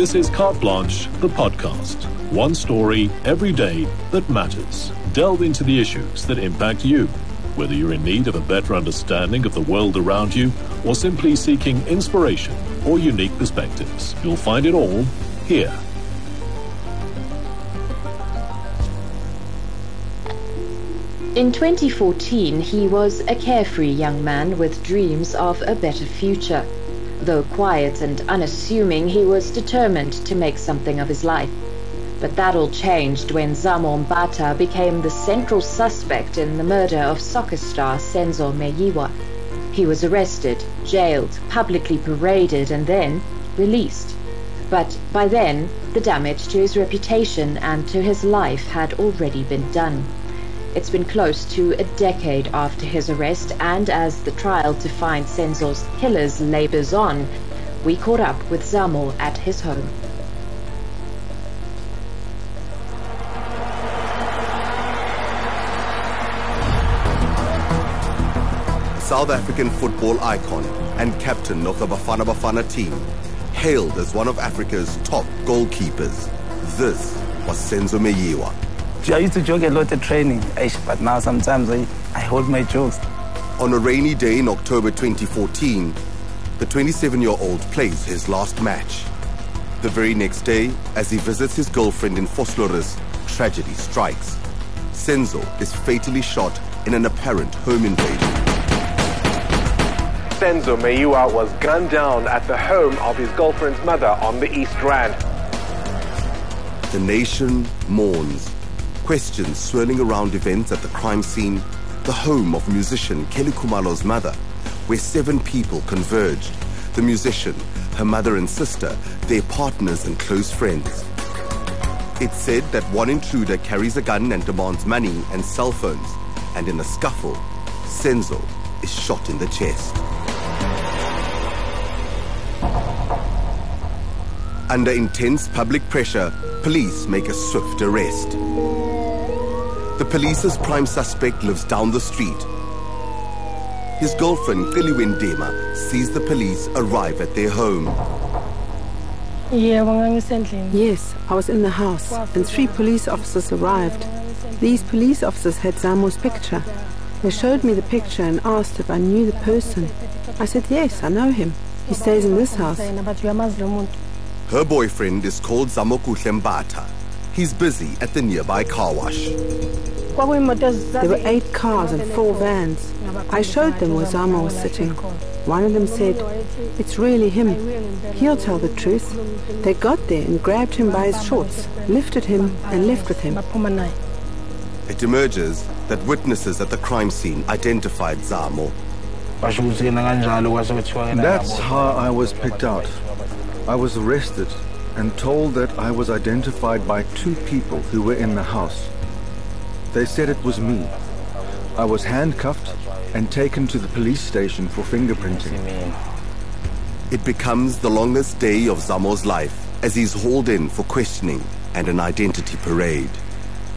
This is Carte Blanche, the podcast. One story every day that matters. Delve into the issues that impact you. Whether you're in need of a better understanding of the world around you or simply seeking inspiration or unique perspectives, you'll find it all here. In 2014, he was a carefree young man with dreams of a better future. Though quiet and unassuming, he was determined to make something of his life. But that all changed when Zamo Mbatha became the central suspect in the murder of soccer star Senzo Meyiwa. He was arrested, jailed, publicly paraded, and then released. But by then, the damage to his reputation and to his life had already been done. It's been close to a decade after his arrest, and as the trial to find Senzo's killers labors on, we caught up with Zamo at his home. South African football icon and captain of the Bafana Bafana team, hailed as one of Africa's top goalkeepers. This was Senzo Meyiwa. I used to joke a lot at training, but now sometimes I, I hold my jokes. On a rainy day in October 2014, the 27-year-old plays his last match. The very next day, as he visits his girlfriend in Vosloorus, tragedy strikes. Senzo is fatally shot in an apparent home invasion. Senzo Meyiwa was gunned down at the home of his girlfriend's mother on the East Rand. The nation mourns. Questions swirling around events at the crime scene, the home of musician Kelly Khumalo's mother, where seven people converged. The musician, her mother and sister, their partners and close friends. It's said that one intruder carries a gun and demands money and cell phones, and in a scuffle, Senzo is shot in the chest. Under intense public pressure, police make a swift arrest. The police's prime suspect lives down the street. His girlfriend, Kiliwendema, sees the police arrive at their home. Yes, I was in the house and three police officers arrived. These police officers had Zamo's picture. They showed me the picture and asked if I knew the person. I said, yes, I know him. He stays in this house. Her boyfriend is called Zamokuhle Mbatha. He's busy at the nearby car wash. There were eight cars and four vans. I showed them where Zamo was sitting. One of them said, It's really him. He'll tell the truth. They got there and grabbed him by his shorts, lifted him, and left with him. It emerges that witnesses at the crime scene identified Zamo. That's how I was picked out. I was arrested and told that I was identified by two people who were in the house. They said it was me. I was handcuffed and taken to the police station for fingerprinting. It becomes the longest day of Zamo's life as he's hauled in for questioning and an identity parade.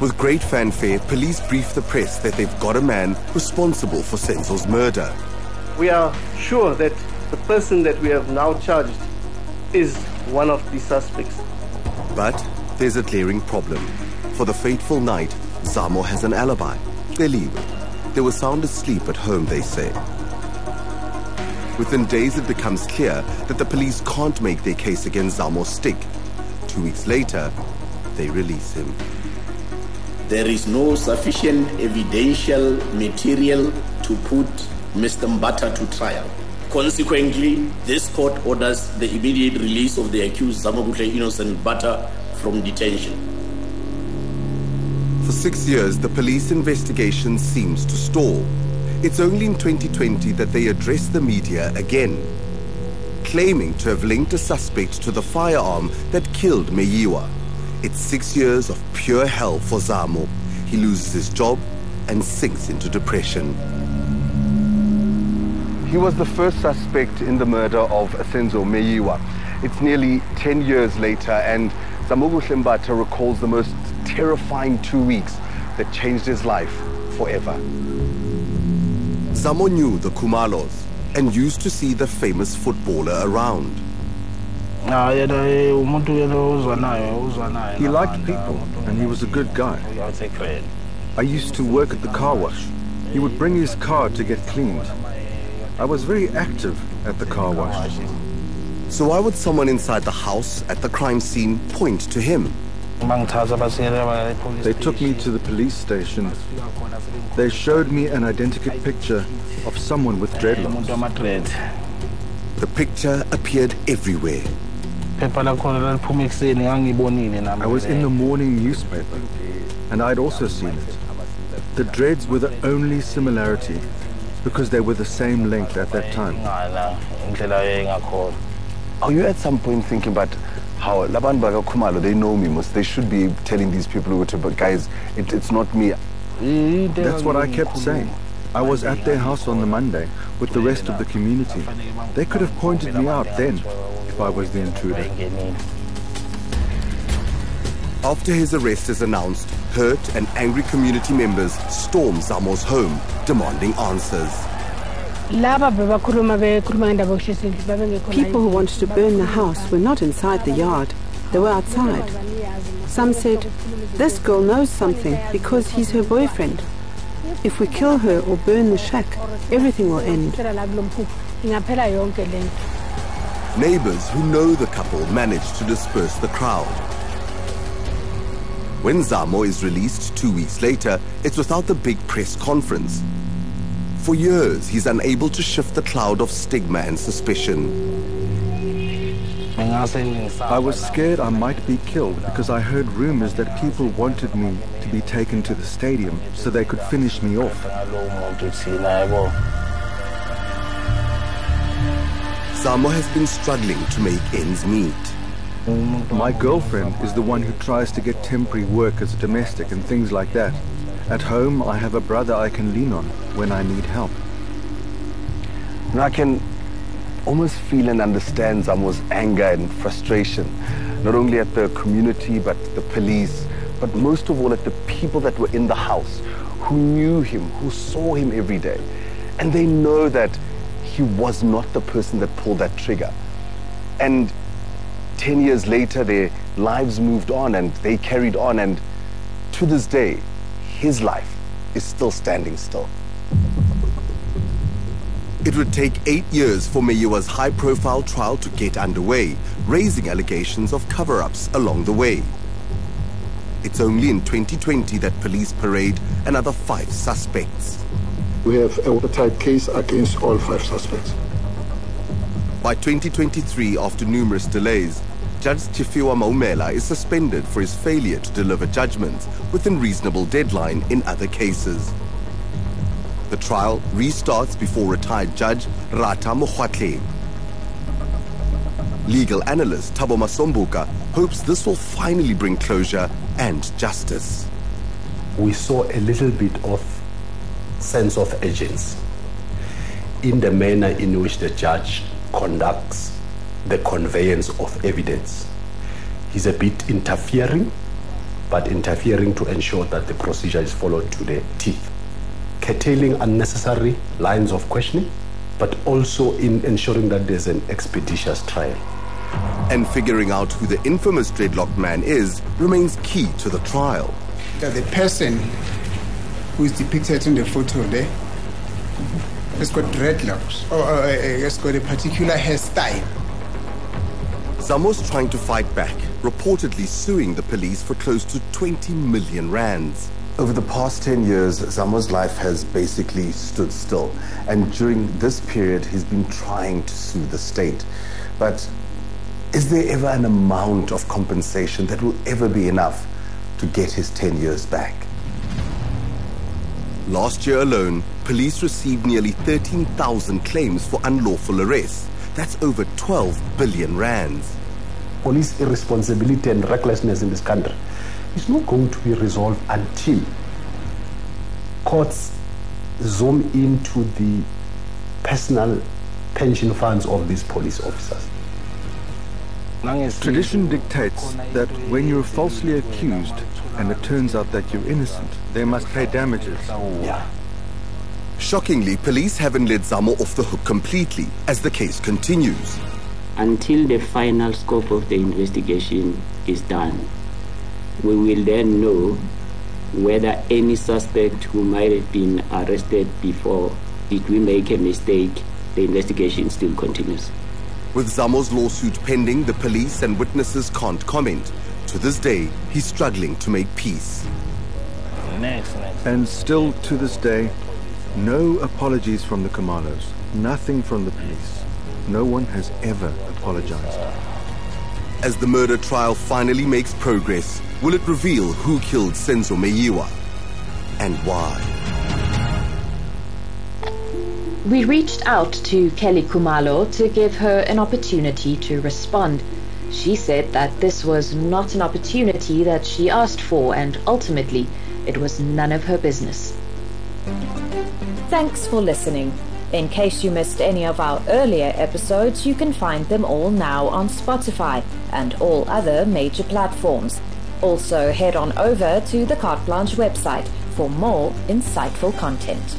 With great fanfare, police brief the press that they've got a man responsible for Senzo's murder. We are sure that the person that we have now charged is one of the suspects. But there's a glaring problem. For the fateful night, Zamo has an alibi. Keliwe. They were sound asleep at home, they say. Within days, it becomes clear that the police can't make their case against Zamo stick. Two weeks later, they release him. There is no sufficient evidential material to put Mr. Mbatha to trial. Consequently, this court orders the immediate release of the accused Zamokuhle Innocent Mbatha from detention. For six years, the police investigation seems to stall. It's only in 2020 that they address the media again, claiming to have linked a suspect to the firearm that killed Meyiwa. It's six years of pure hell for Zamo. He loses his job and sinks into depression. He was the first suspect in the murder of Senzo Meyiwa. It's nearly 10 years later, and Zamokuhle Mbatha recalls the most terrifying two weeks that changed his life forever. Zamo knew the Khumalos and used to see the famous footballer around. He liked people and he was a good guy. I used to work at the car wash. He would bring his car to get cleaned. I was very active at the car wash. So why would someone inside the house at the crime scene point to him? They took me to the police station. They showed me an identical picture of someone with dreadlocks. The picture appeared everywhere. I was in the morning newspaper, and I'd also seen it. The dreads were the only similarity because they were the same length at that time. Are you at some point thinking about how Laban Baga Khumalo, they know me most, they should be telling these people, but guys, it, it's not me. That's what I kept saying. I was at their house on the Monday with the rest of the community. They could have pointed me out then if I was the intruder. After his arrest is announced, hurt and angry community members storm Zamo's home, demanding answers. People who wanted to burn the house were not inside the yard, they were outside. Some said, This girl knows something because he's her boyfriend. If we kill her or burn the shack, everything will end. Neighbors who know the couple manage to disperse the crowd. When Zamo is released two weeks later, it's without the big press conference. For years, he's unable to shift the cloud of stigma and suspicion. I was scared I might be killed because I heard rumors that people wanted me to be taken to the stadium so they could finish me off. Zamo has been struggling to make ends meet. My girlfriend is the one who tries to get temporary work as a domestic and things like that. At home, I have a brother I can lean on when I need help. And I can almost feel and understand Zamo's anger and frustration, not only at the community, but the police, but most of all at the people that were in the house, who knew him, who saw him every day. And they know that he was not the person that pulled that trigger. And 10 years later, their lives moved on and they carried on. And to this day, his life is still standing still. It would take eight years for Meyiwa's high-profile trial to get underway, raising allegations of cover-ups along the way. It's only in 2020 that police parade another five suspects. We have a watertight case against all five suspects. By 2023, after numerous delays, Judge Tshifhiwa Maumela is suspended for his failure to deliver judgments within reasonable deadline in other cases. The trial restarts before retired Judge Ratha Mokgoatlheng. Legal analyst Thabo Masombuka hopes this will finally bring closure and justice. We saw a little bit of sense of urgency in the manner in which the judge conducts the conveyance of evidence. He's a bit interfering, but interfering to ensure that the procedure is followed to the teeth, curtailing unnecessary lines of questioning, but also in ensuring that there's an expeditious trial. And figuring out who the infamous dreadlock man is remains key to the trial. That The person who is depicted in the photo there has got dreadlocks, or uh, has got a particular hairstyle. Zamo's trying to fight back, reportedly suing the police for close to 20 million rands. Over the past 10 years, Zamo's life has basically stood still. And during this period, he's been trying to sue the state. But is there ever an amount of compensation that will ever be enough to get his 10 years back? Last year alone, police received nearly 13,000 claims for unlawful arrests. That's over 12 billion rands. Police irresponsibility and recklessness in this country is not going to be resolved until courts zoom into the personal pension funds of these police officers. Tradition dictates that when you're falsely accused and it turns out that you're innocent, they must pay damages. Yeah. Shockingly, police haven't let Zamo off the hook completely as the case continues. until the final scope of the investigation is done. We will then know whether any suspect who might have been arrested before did we make a mistake, the investigation still continues. With Zamo's lawsuit pending, the police and witnesses can't comment. To this day, he's struggling to make peace. Next, next. And still to this day, no apologies from the Khumalo, nothing from the police. No one has ever apologized. As the murder trial finally makes progress, will it reveal who killed Senzo Meyiwa and why? We reached out to Kelly Khumalo to give her an opportunity to respond. She said that this was not an opportunity that she asked for and ultimately it was none of her business. Thanks for listening. In case you missed any of our earlier episodes, you can find them all now on Spotify and all other major platforms. Also, head on over to the Carte Blanche website for more insightful content.